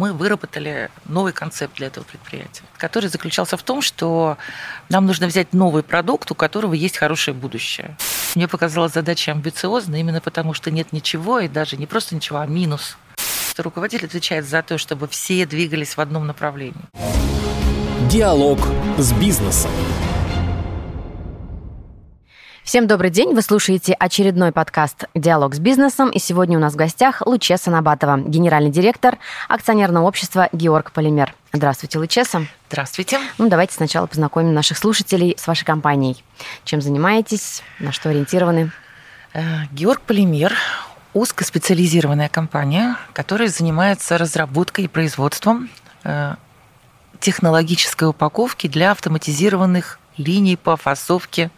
мы выработали новый концепт для этого предприятия, который заключался в том, что нам нужно взять новый продукт, у которого есть хорошее будущее. Мне показалась задача амбициозной именно потому, что нет ничего, и даже не просто ничего, а минус. Что руководитель отвечает за то, чтобы все двигались в одном направлении. Диалог с бизнесом. Всем добрый день. Вы слушаете очередной подкаст «Диалог с бизнесом». И сегодня у нас в гостях Лучеса Набатова, генеральный директор акционерного общества «Георг Полимер». Здравствуйте, Лучеса. Здравствуйте. Ну, давайте сначала познакомим наших слушателей с вашей компанией. Чем занимаетесь, на что ориентированы? Э, Георг Полимер узкоспециализированная компания, которая занимается разработкой и производством э, технологической упаковки для автоматизированных линий по фасовке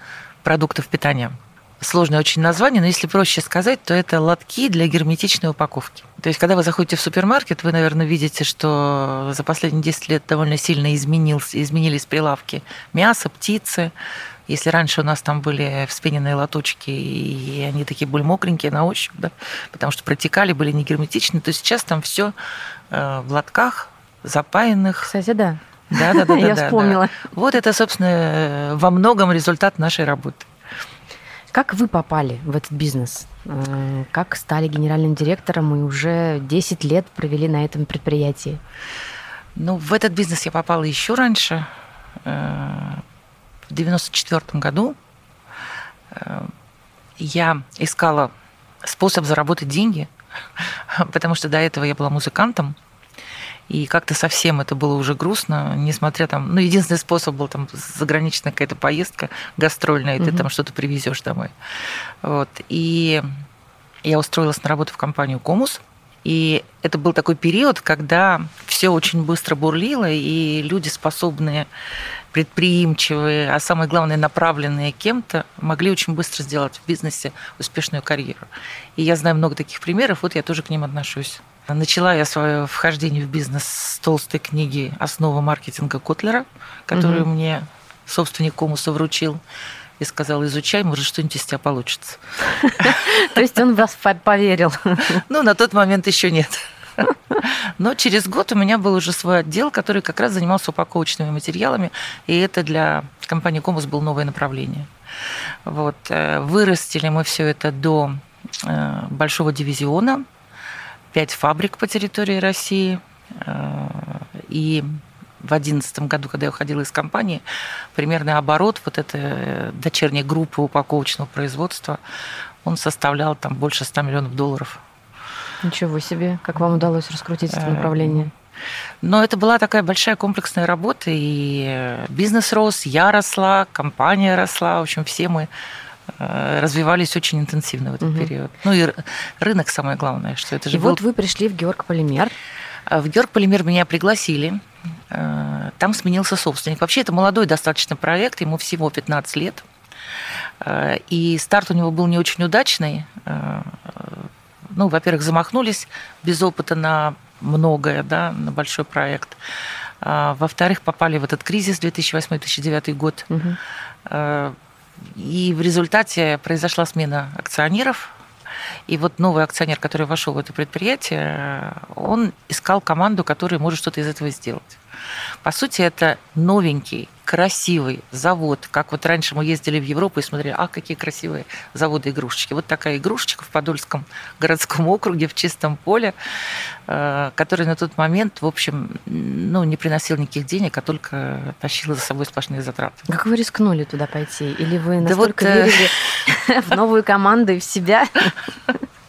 продуктов питания. Сложное очень название, но если проще сказать, то это лотки для герметичной упаковки. То есть, когда вы заходите в супермаркет, вы, наверное, видите, что за последние 10 лет довольно сильно изменился, изменились прилавки мяса, птицы. Если раньше у нас там были вспененные лоточки, и они такие были мокренькие на ощупь, да, потому что протекали, были не герметичны, то сейчас там все э, в лотках, запаянных. Кстати, да. Да, да, да. Я вспомнила. Вот это, собственно, во многом результат нашей работы. Как вы попали в этот бизнес? Э, как стали генеральным директором и уже 10 лет провели на этом предприятии? Ну, в этот бизнес я попала еще раньше, э, в 94 году. Э, я искала способ заработать деньги, потому что до этого я была музыкантом, и как-то совсем это было уже грустно, несмотря там, ну, единственный способ был там заграничная какая-то поездка гастрольная, и угу. ты там что-то привезешь домой. Вот. И я устроилась на работу в компанию «Комус», и это был такой период, когда все очень быстро бурлило, и люди, способные, предприимчивые, а самое главное, направленные кем-то, могли очень быстро сделать в бизнесе успешную карьеру. И я знаю много таких примеров, вот я тоже к ним отношусь. Начала я свое вхождение в бизнес с толстой книги «Основа маркетинга Котлера», которую угу. мне собственник Комуса вручил и сказал, изучай, может, что-нибудь из тебя получится. То есть он вас поверил? Ну, на тот момент еще нет. Но через год у меня был уже свой отдел, который как раз занимался упаковочными материалами, и это для компании Комус было новое направление. Вот. Э, вырастили мы все это до э, большого дивизиона, пять фабрик по территории России. Э, и в 2011 году, когда я уходила из компании, примерный оборот вот этой дочерней группы упаковочного производства, он составлял там больше 100 миллионов долларов. Ничего себе, как вам удалось раскрутить это направление? Но это была такая большая комплексная работа, и бизнес рос, я росла, компания росла, в общем, все мы Э, развивались очень интенсивно в этот угу. период. Ну и рынок самое главное, что это же. И был... вот вы пришли в Георг Полимер. А в Георг Полимер меня пригласили. Э, там сменился собственник. Вообще это молодой достаточно проект, ему всего 15 лет. Э, и старт у него был не очень удачный. Ну, во-первых, замахнулись без опыта на многое, да, на большой проект. А, во-вторых, попали в этот кризис 2008-2009 год. Угу и в результате произошла смена акционеров. И вот новый акционер, который вошел в это предприятие, он искал команду, которая может что-то из этого сделать. По сути, это новенький, красивый завод. Как вот раньше мы ездили в Европу и смотрели, а какие красивые заводы игрушечки. Вот такая игрушечка в Подольском городском округе в чистом поле, э, который на тот момент, в общем, ну, не приносил никаких денег, а только тащил за собой сплошные затраты. Как вы рискнули туда пойти? Или вы настолько да вот, э, верили в новую команду и в себя?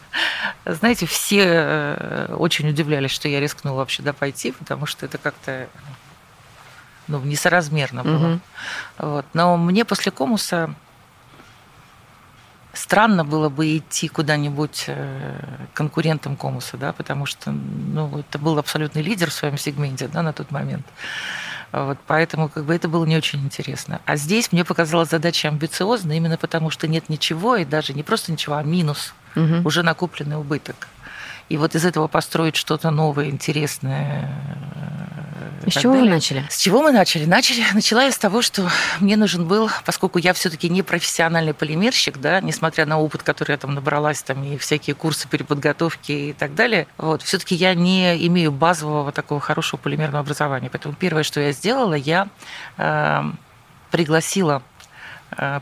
Знаете, все э, очень удивлялись, что я рискнула вообще туда пойти, потому что это как-то ну, несоразмерно было. Угу. Вот. Но мне после комуса странно было бы идти куда-нибудь э, конкурентом комуса, да, потому что ну, это был абсолютный лидер в своем сегменте да, на тот момент. Вот, поэтому как бы это было не очень интересно. А здесь мне показалась задача амбициозная, именно потому что нет ничего, и даже не просто ничего, а минус, угу. уже накопленный убыток. И вот из этого построить что-то новое, интересное, С чего далее. вы начали? С чего мы начали? Начали, начала я с того, что мне нужен был, поскольку я все-таки не профессиональный полимерщик, да, несмотря на опыт, который я там набралась, там и всякие курсы переподготовки и так далее, вот, все-таки я не имею базового такого хорошего полимерного образования. Поэтому первое, что я сделала, я э, пригласила э,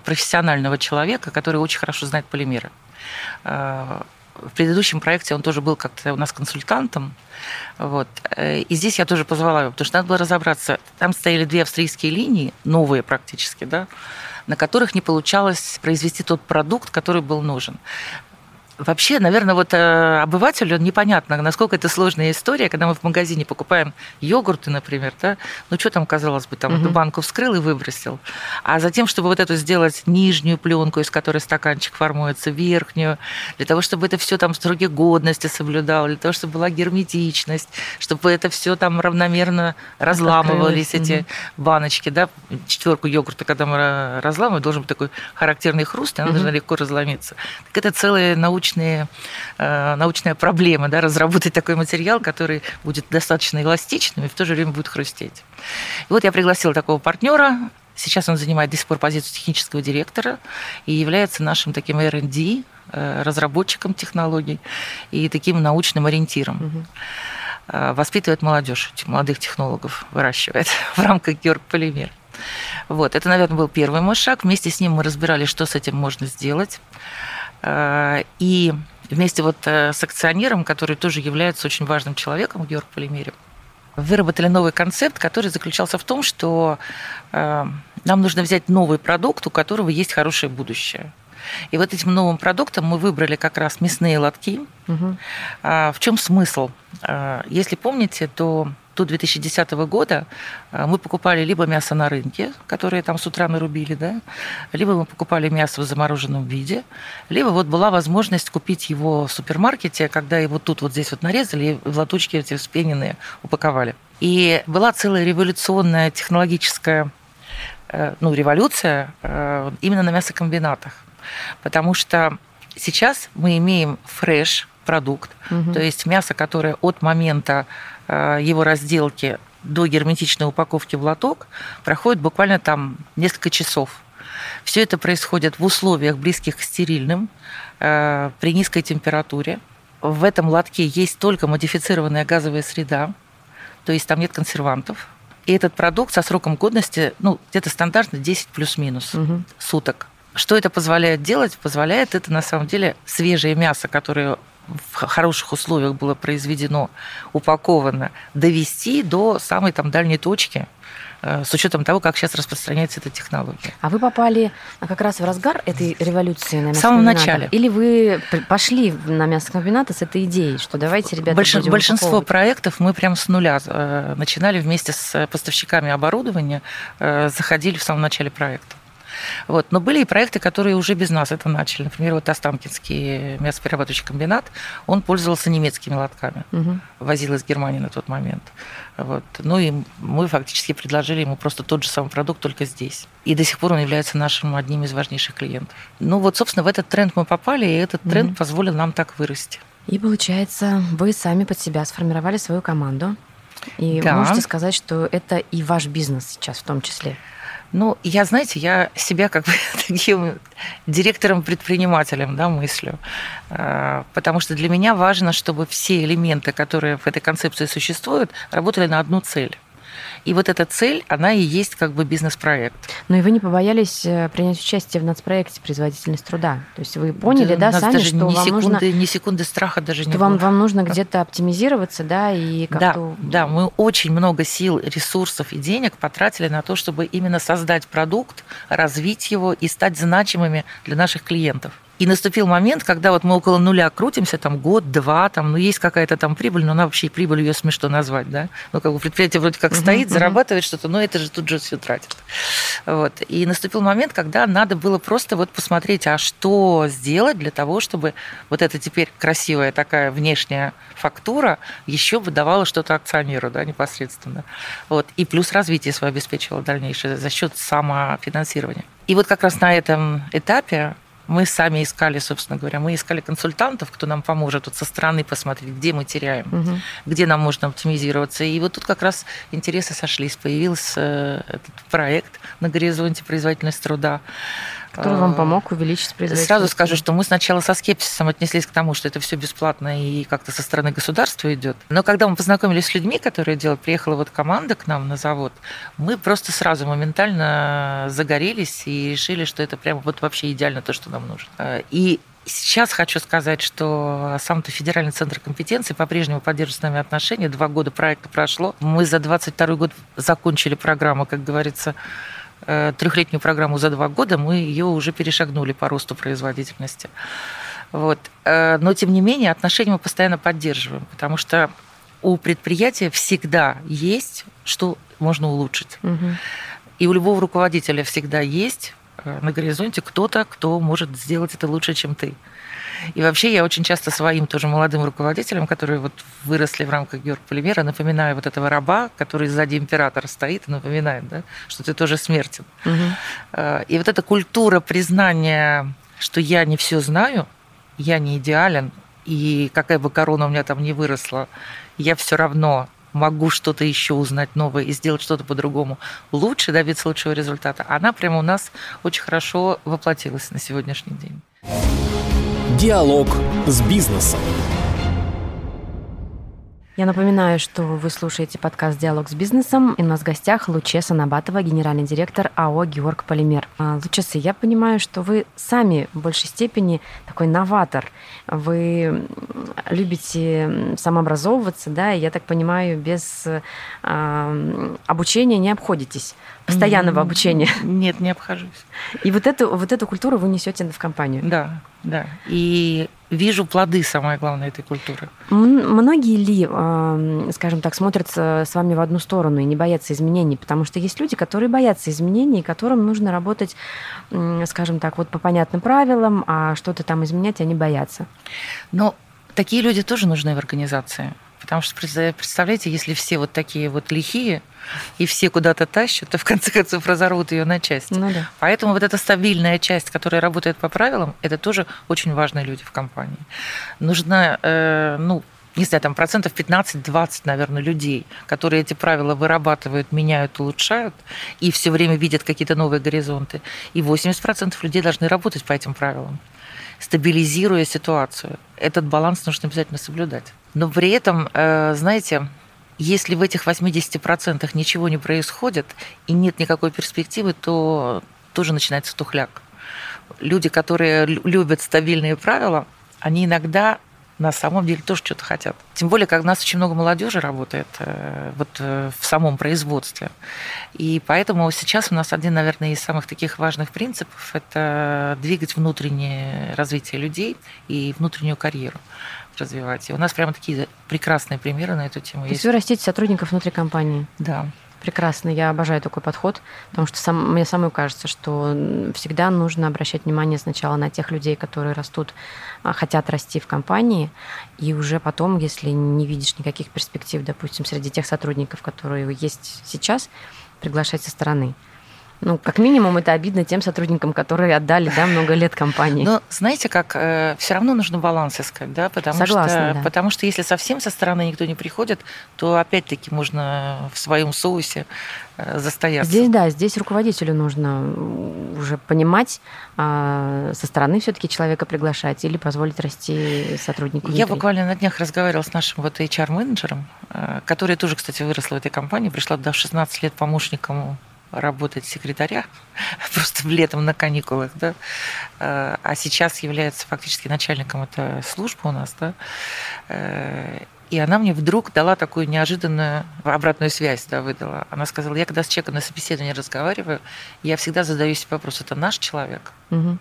профессионального человека, который очень хорошо знает полимеры. Э, в предыдущем проекте он тоже был как-то у нас консультантом. Вот. Э, и здесь я тоже позвала его, потому что надо было разобраться. Там стояли две австрийские линии, новые практически, да, на которых не получалось произвести тот продукт, который был нужен. Вообще, наверное, вот э, обывателю непонятно, насколько это сложная история, когда мы в магазине покупаем йогурты, например, да, ну что там, казалось бы, там угу. эту банку вскрыл и выбросил. А затем, чтобы вот эту сделать нижнюю пленку, из которой стаканчик формуется, верхнюю, для того, чтобы это все там сроки годности соблюдало, для того, чтобы была герметичность, чтобы это все там равномерно разламывались, эти угу. баночки, да, четверку йогурта, когда мы разламываем, должен быть такой характерный хруст, и она угу. должна легко разломиться. Так это целая научная научные, э, научная проблема, да, разработать такой материал, который будет достаточно эластичным и в то же время будет хрустеть. И вот я пригласила такого партнера, Сейчас он занимает до сих пор позицию технического директора и является нашим таким R&D, э, разработчиком технологий и таким научным ориентиром. Угу. Воспитывает молодежь, молодых технологов выращивает в рамках Георг Полимер. Вот, это, наверное, был первый мой шаг. Вместе с ним мы разбирали, что с этим можно сделать. Э, и вместе вот э, с акционером, который тоже является очень важным человеком Георг Полимере, выработали новый концепт, который заключался в том, что э, нам нужно взять новый продукт, у которого есть хорошее будущее. И вот этим новым продуктом мы выбрали как раз мясные лотки. Угу. В чем смысл? Если помните, то до 2010 года э, мы покупали либо мясо на рынке, которое там с утра нарубили, да, либо мы покупали мясо в замороженном виде, либо вот была возможность купить его в супермаркете, когда его тут вот здесь вот нарезали и в лоточки эти вспененные упаковали. И была целая революционная технологическая э, ну, революция э, именно на мясокомбинатах. Потому что сейчас мы имеем фреш продукт, угу. то есть мясо, которое от момента Э, его разделки до герметичной упаковки в лоток проходит буквально там несколько часов. Все это происходит в условиях, близких к стерильным, э, при низкой температуре. В этом лотке есть только модифицированная газовая среда, то есть там нет консервантов. И этот продукт со сроком годности, ну, где-то стандартно 10 плюс-минус угу. суток. Что это позволяет делать? Позволяет это, на самом деле, свежее мясо, которое в хороших условиях было произведено, упаковано, довести до самой там дальней точки, э, с учетом того, как сейчас распространяется эта технология. А вы попали как раз в разгар этой революции на В самом начале. Или вы пошли на мясокомбинаты с этой идеей, что давайте, ребята, Больш... Большинство проектов мы прям с нуля э, начинали вместе с поставщиками оборудования, э, заходили в самом начале проекта. Вот. Но были и проекты, которые уже без нас это начали. Например, вот Останкинский мясоперерабатывающий комбинат, он пользовался немецкими лотками, угу. возил из Германии на тот момент. Вот. Ну и мы фактически предложили ему просто тот же самый продукт, только здесь. И до сих пор он является нашим одним из важнейших клиентов. Ну вот, собственно, в этот тренд мы попали, и этот тренд угу. позволил нам так вырасти. И получается, вы сами под себя сформировали свою команду. И да. можете сказать, что это и ваш бизнес сейчас в том числе. Ну, я, знаете, я себя как бы таким директором-предпринимателем да, мыслю. А, потому что для меня важно, чтобы все элементы, которые в этой концепции существуют, работали на одну цель. И вот эта цель, она и есть как бы бизнес-проект. Но и вы не побоялись э, принять участие в нацпроекте «Производительность труда». То есть вы поняли, да, да сами, что ни вам секунды, нужно... Ни секунды страха даже не вам, было. вам нужно где-то оптимизироваться, да, и как-то... Да, да, мы очень много сил, ресурсов и денег потратили на то, чтобы именно создать продукт, развить его и стать значимыми для наших клиентов. И наступил момент, когда вот мы около нуля крутимся, там год-два, там, ну, есть какая-то там прибыль, но она вообще прибылью ее смешно назвать, да. Ну, как бы предприятие вроде как стоит, uh-huh, зарабатывает что-то, но это же тут же все тратит. Вот. И наступил момент, когда надо было просто вот посмотреть, а что сделать для того, чтобы вот эта теперь красивая такая внешняя фактура еще выдавала что-то акционеру, да, непосредственно. Вот. И плюс развитие свое обеспечивало дальнейшее за счет самофинансирования. И вот как раз на этом этапе Мы сами искали, собственно говоря, мы искали консультантов, кто нам поможет вот со стороны посмотреть, где мы теряем, угу. где нам можно оптимизироваться. И вот тут как раз интересы сошлись. Появился э, этот проект на горизонте производительность труда. Который вам помог увеличить производительность? Сразу скажу, что мы сначала со скепсисом отнеслись к тому, что это все бесплатно и как-то со стороны государства идет. Но когда мы познакомились с людьми, которые делают, приехала вот команда к нам на завод, мы просто сразу моментально загорелись и решили, что это прямо вот вообще идеально то, что нам нужно. И Сейчас хочу сказать, что сам-то федеральный центр компетенции по-прежнему поддерживает с нами отношения. Два года проекта прошло. Мы за 22 год закончили программу, как говорится, трехлетнюю программу за два года, мы ее уже перешагнули по росту производительности. Вот. Э, но, тем не менее, отношения мы постоянно поддерживаем, потому что у предприятия всегда есть, что можно улучшить. Угу. И у любого руководителя всегда есть э, на горизонте кто-то, кто может сделать это лучше, чем ты. И вообще я очень часто своим тоже молодым руководителям, которые вот выросли в рамках Георг Полимера, напоминаю вот этого раба, который сзади императора стоит и напоминает, да, что ты тоже смертен. Угу. И вот эта культура признания, что я не все знаю, я не идеален, и какая бы корона у меня там не выросла, я все равно могу что-то еще узнать новое и сделать что-то по-другому лучше, добиться лучшего результата, она прямо у нас очень хорошо воплотилась на сегодняшний день. Диалог с бизнесом. Я напоминаю, что вы слушаете подкаст «Диалог с бизнесом». И у нас в гостях Лучеса Набатова, генеральный директор АО «Георг Полимер». А, Лучеса, я понимаю, что вы сами в большей степени такой новатор. Вы любите самообразовываться, да, и я так понимаю, без э, обучения не обходитесь постоянного обучения. Нет, не обхожусь. И вот эту, вот эту культуру вы несете в компанию. Да, да. И вижу плоды, самое главное, этой культуры. Многие ли, скажем так, смотрят с вами в одну сторону и не боятся изменений? Потому что есть люди, которые боятся изменений, которым нужно работать, скажем так, вот по понятным правилам, а что-то там изменять они боятся. Но такие люди тоже нужны в организации. Потому что, представляете, если все вот такие вот лихие, и все куда-то тащат, то в конце концов разорвут ее на части. Ну, да. Поэтому вот эта стабильная часть, которая работает по правилам, это тоже очень важные люди в компании. Нужно, э, ну, не знаю, там процентов 15-20, наверное, людей, которые эти правила вырабатывают, меняют, улучшают, и все время видят какие-то новые горизонты. И 80% людей должны работать по этим правилам, стабилизируя ситуацию. Этот баланс нужно обязательно соблюдать. Но при этом, э, знаете, если в этих 80% ничего не происходит и нет никакой перспективы, то тоже начинается тухляк. Люди, которые любят стабильные правила, они иногда на самом деле тоже что-то хотят. Тем более, когда у нас очень много молодежи работает э, вот э, в самом производстве. И поэтому сейчас у нас один, наверное, из самых таких важных принципов – это двигать внутреннее развитие людей и внутреннюю карьеру развивать. И у нас прямо такие прекрасные примеры на эту тему. То есть вы растите сотрудников внутри компании? Да. Прекрасно, я обожаю такой подход, потому что сам, мне самой кажется, что всегда нужно обращать внимание сначала на тех людей, которые растут, а, хотят расти в компании, и уже потом, если не видишь никаких перспектив, допустим, среди тех сотрудников, которые есть сейчас, приглашать со стороны. Ну, как минимум, это обидно тем сотрудникам, которые отдали да, много лет компании. Но знаете, как э, все равно нужно баланс искать, да, потому Согласна, что, да. потому что если совсем со стороны никто не приходит, то опять-таки можно в своем соусе э, застояться. Здесь да, здесь руководителю нужно уже понимать, а со стороны все-таки человека приглашать или позволить расти сотруднику. Я внутри. буквально на днях разговаривала с нашим вот HR-менеджером, э, который тоже, кстати, выросла в этой компании, пришла в 16 лет помощником работать секретаря, просто летом на каникулах, да, э, а сейчас является фактически начальником этой службы у нас, да, э, и она мне вдруг дала такую неожиданную обратную связь, да, выдала. Она сказала, я когда с человеком на собеседовании разговариваю, я всегда задаю себе вопрос, это наш человек угу.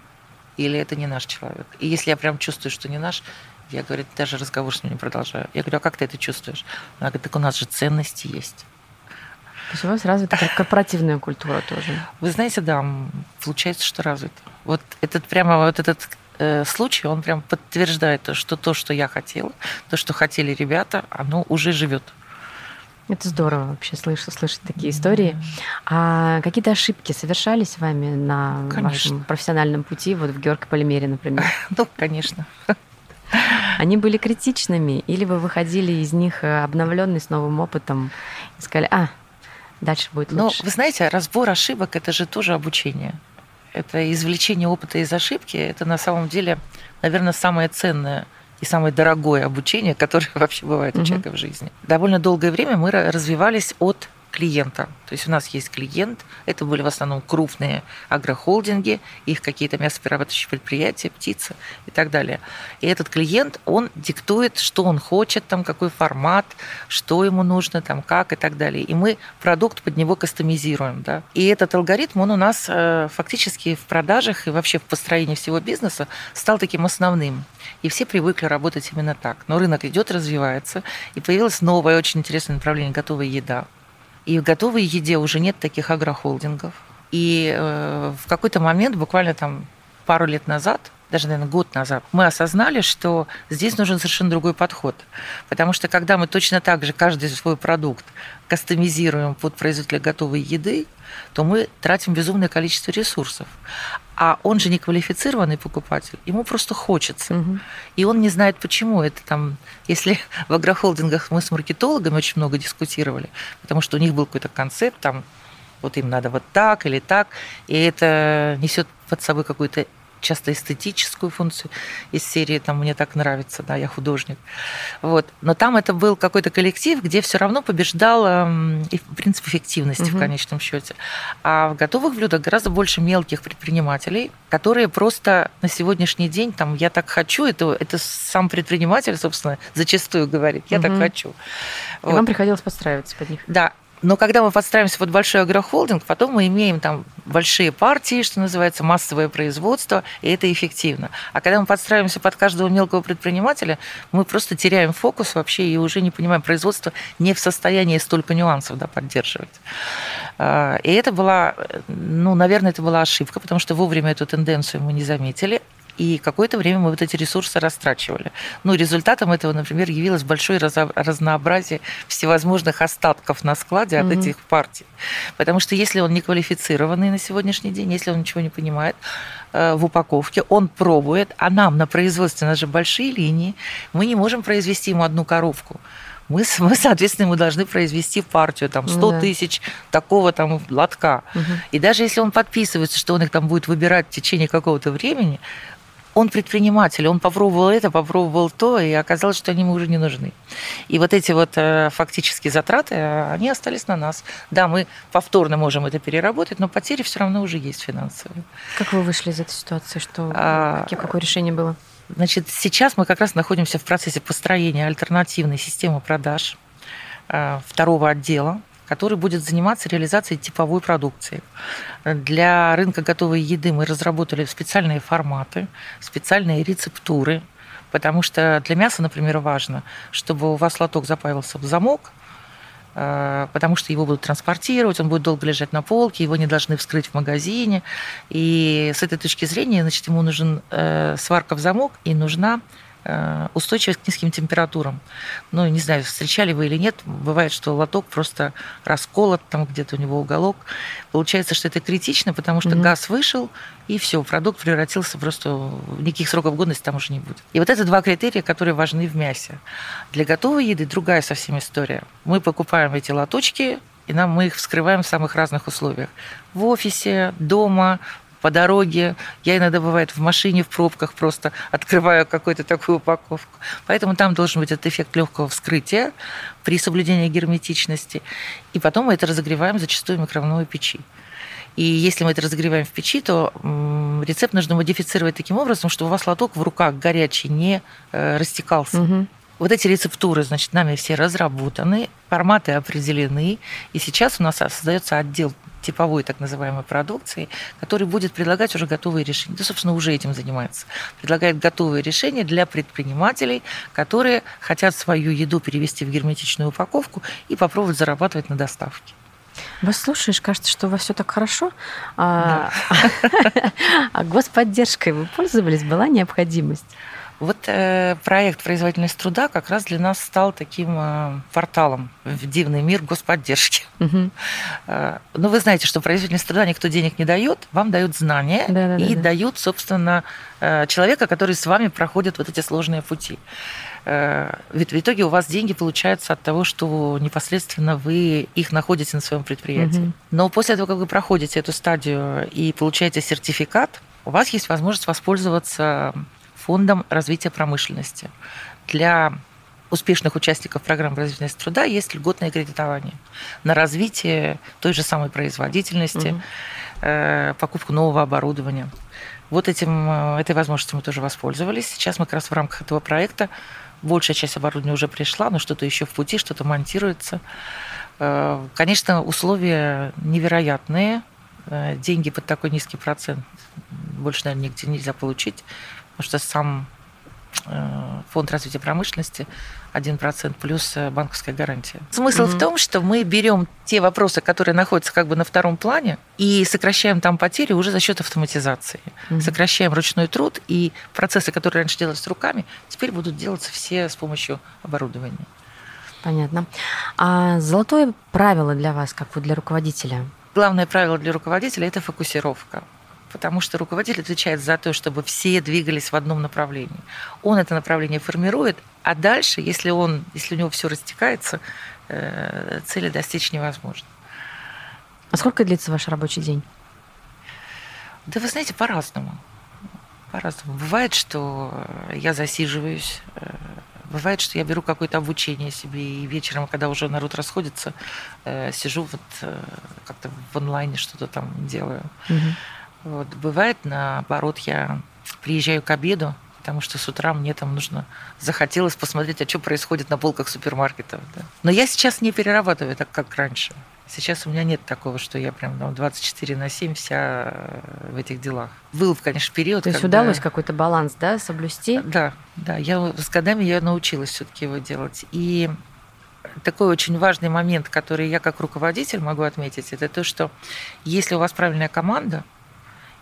или это не наш человек? И если я прям чувствую, что не наш, я, говорю, даже разговор с ним не продолжаю. Я говорю, а как ты это чувствуешь? Она говорит, так у нас же ценности есть. То есть у вас развита корпоративная культура тоже. Вы знаете, да, получается, что развита. Вот этот прямо вот этот э, случай, он прям подтверждает, что то, что я хотела, то, что хотели ребята, оно уже живет. Это здорово вообще слышать, слышать такие истории. А какие-то ошибки совершались вами на конечно. вашем профессиональном пути, вот в Георг Полимере, например? Ну, конечно. Они были критичными, или вы выходили из них э, обновленный с новым опытом и сказали, а, дальше будет лучше? Ну, вы знаете, разбор ошибок – это же тоже обучение. Это извлечение опыта из ошибки, это на самом деле, наверное, самое ценное – и самое дорогое обучение, которое вообще бывает у человека в жизни. Довольно долгое время мы развивались от клиента. То есть у нас есть клиент, это были в основном крупные агрохолдинги, их какие-то мясоперерабатывающие предприятия, птицы и так далее. И этот клиент, он диктует, что он хочет, там, какой формат, что ему нужно, там, как и так далее. И мы продукт под него кастомизируем. Да? И этот алгоритм, он у нас э, фактически в продажах и вообще в построении всего бизнеса стал таким основным. И все привыкли работать именно так. Но рынок идет, развивается, и появилось новое очень интересное направление – готовая еда. И в готовой еде уже нет таких агрохолдингов. И э, в какой-то момент, буквально там пару лет назад, даже, наверное, год назад, мы осознали, что здесь нужен совершенно другой подход. Потому что когда мы точно так же каждый свой продукт кастомизируем под производителя готовой еды, то мы тратим безумное количество ресурсов. А он же не квалифицированный покупатель, ему просто хочется. Угу. И он не знает, почему. Это там, если в агрохолдингах мы с маркетологами очень много дискутировали, потому что у них был какой-то концепт, там, вот им надо вот так или так, и это несет под собой какую-то часто эстетическую функцию из серии там мне так нравится, да, я художник. Вот. Но там это был какой-то коллектив, где все равно побеждал принцип эффективности угу. в конечном счете. А в готовых блюдах гораздо больше мелких предпринимателей, которые просто на сегодняшний день там я так хочу, это, это сам предприниматель, собственно, зачастую говорит, я угу. так хочу. И вот. вам приходилось подстраиваться под них. Да, но когда мы подстраиваемся под большой агрохолдинг, потом мы имеем там большие партии, что называется, массовое производство, и это эффективно. А когда мы подстраиваемся под каждого мелкого предпринимателя, мы просто теряем фокус вообще и уже не понимаем, производство не в состоянии столько нюансов да, поддерживать. А, и это была, ну, наверное, это была ошибка, потому что вовремя эту тенденцию мы не заметили. И какое-то время мы вот эти ресурсы растрачивали. Ну, результатом этого, например, явилось большое разнообразие всевозможных остатков на складе от mm-hmm. этих партий. Потому что если он не квалифицированный на сегодняшний день, если он ничего не понимает э, в упаковке, он пробует, а нам на производстве, у нас же большие линии, мы не можем произвести ему одну коровку мы, мы, соответственно, мы должны произвести партию, там, 100 да. тысяч такого там лотка. Угу. И даже если он подписывается, что он их там будет выбирать в течение какого-то времени, он предприниматель, он попробовал это, попробовал то, и оказалось, что они ему уже не нужны. И вот эти вот э, фактические затраты, они остались на нас. Да, мы повторно можем это переработать, но потери все равно уже есть финансовые. Как вы вышли из этой ситуации? Что, а, какое решение было? Значит, сейчас мы как раз находимся в процессе построения альтернативной системы продаж э, второго отдела который будет заниматься реализацией типовой продукции. Для рынка готовой еды мы разработали специальные форматы, специальные рецептуры, потому что для мяса, например, важно, чтобы у вас лоток запаивался в замок, э, потому что его будут транспортировать, он будет долго лежать на полке, его не должны вскрыть в магазине. И с этой точки зрения, значит, ему нужен э, сварка в замок и нужна устойчивость к низким температурам. Ну, не знаю, встречали вы или нет, бывает, что лоток просто расколот, там где-то у него уголок. Получается, что это критично, потому что mm-hmm. газ вышел, и все, продукт превратился просто... Никаких сроков годности там уже не будет. И вот это два критерия, которые важны в мясе. Для готовой еды другая совсем история. Мы покупаем эти лоточки, и нам мы их вскрываем в самых разных условиях. В офисе, дома, по дороге. Я иногда, бывает, в машине в пробках просто открываю какую-то такую упаковку. Поэтому там должен быть этот эффект легкого вскрытия при соблюдении герметичности. И потом мы это разогреваем зачастую в микроволновой печи. И если мы это разогреваем в печи, то рецепт нужно модифицировать таким образом, чтобы у вас лоток в руках горячий не э, растекался. Угу. Вот эти рецептуры, значит, нами все разработаны, форматы определены, и сейчас у нас создается отдел типовой так называемой продукции, который будет предлагать уже готовые решения. Да, собственно, уже этим занимается. Предлагает готовые решения для предпринимателей, которые хотят свою еду перевести в герметичную упаковку и попробовать зарабатывать на доставке. Вас слушаешь, кажется, что у вас все так хорошо. А, а господдержкой вы пользовались? Была необходимость? Вот э, проект «Производительность труда» как раз для нас стал таким э, порталом в дивный мир господдержки. Угу. Э, ну, вы знаете, что производительность труда никто денег не дает, вам дают знания да, да, и да, дают, собственно, э, человека, который с вами проходит вот эти сложные пути. Э, ведь в итоге у вас деньги получаются от того, что непосредственно вы их находите на своем предприятии. Угу. Но после того, как вы проходите эту стадию и получаете сертификат, у вас есть возможность воспользоваться фондом развития промышленности. Для успешных участников программы развития труда есть льготное кредитование на развитие той же самой производительности, угу. покупку нового оборудования. Вот этим, э, этой возможностью мы тоже воспользовались. Сейчас мы как раз в рамках этого проекта большая часть оборудования уже пришла, но что-то еще в пути, что-то монтируется. Э, конечно, условия невероятные. Деньги под такой низкий процент больше, наверное, нигде нельзя получить, потому что сам э, фонд развития промышленности 1% плюс банковская гарантия. Смысл mm-hmm. в том, что мы берем те вопросы, которые находятся как бы на втором плане, и сокращаем там потери уже за счет автоматизации. Mm-hmm. Сокращаем ручной труд, и процессы, которые раньше делались руками, теперь будут делаться все с помощью оборудования. Понятно. А золотое правило для вас, как вот для руководителя? Главное правило для руководителя – это фокусировка потому что руководитель отвечает за то, чтобы все двигались в одном направлении. Он это направление формирует, а дальше, если, он, если у него все растекается, э, цели достичь невозможно. А сколько длится ваш рабочий день? Да вы знаете, по-разному. По-разному. Бывает, что я засиживаюсь э, Бывает, что я беру какое-то обучение себе, и вечером, когда уже народ расходится, э, сижу вот как-то в онлайне что-то там делаю. Угу. Вот. Бывает, наоборот, я приезжаю к обеду, потому что с утра мне там нужно захотелось посмотреть, а что происходит на полках супермаркетов. Да. Но я сейчас не перерабатываю так, как раньше. Сейчас у меня нет такого, что я прям там 24 на 7 вся э, в этих делах. Был, конечно, период, То есть когда... удалось какой-то баланс, да, соблюсти? Да, да. Я с годами я научилась все-таки его делать. И такой очень важный момент, который я как руководитель могу отметить, это то, что если у вас правильная команда,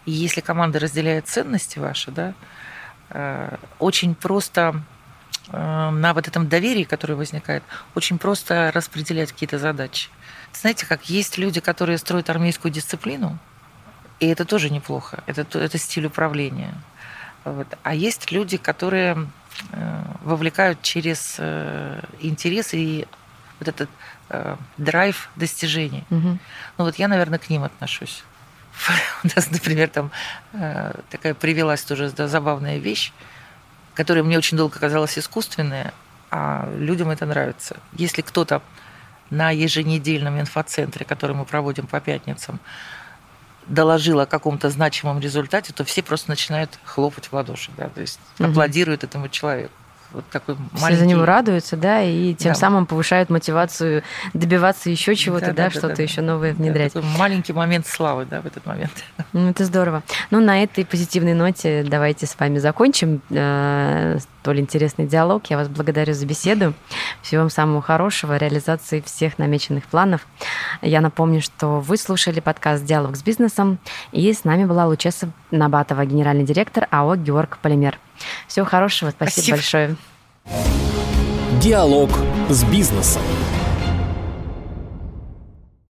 и если команда разделяет ценности ваши, да, э, очень просто э, на вот этом доверии, которое возникает, очень просто распределять какие-то задачи. Знаете, как есть люди, которые строят армейскую дисциплину, и это тоже неплохо, это, это стиль управления. Вот. А есть люди, которые э, вовлекают через э, интерес и вот этот драйв достижений. Угу. Ну вот я, наверное, к ним отношусь. У нас, например, там такая привелась тоже забавная вещь, которая мне очень долго казалась искусственная, а людям это нравится. Если кто-то на еженедельном инфоцентре, который мы проводим по пятницам, доложил о каком-то значимом результате, то все просто начинают хлопать в ладоши, да, то есть угу. аплодируют этому человеку вот такой Все маленький... за него радуются, да, и тем да. самым повышают мотивацию добиваться еще чего-то, да, да, да что-то да, еще новое внедрять. Да, такой маленький момент славы, да, в этот момент. Ну, это здорово. Ну, на этой позитивной ноте давайте с вами закончим э, столь интересный диалог. Я вас благодарю за беседу. Всего вам самого хорошего, реализации всех намеченных планов. Я напомню, что вы слушали подкаст «Диалог с бизнесом», и с нами была Лучеса Набатова, генеральный директор АО «Георг Полимер». Всего хорошего, спасибо, спасибо. большое. Диалог с бизнесом.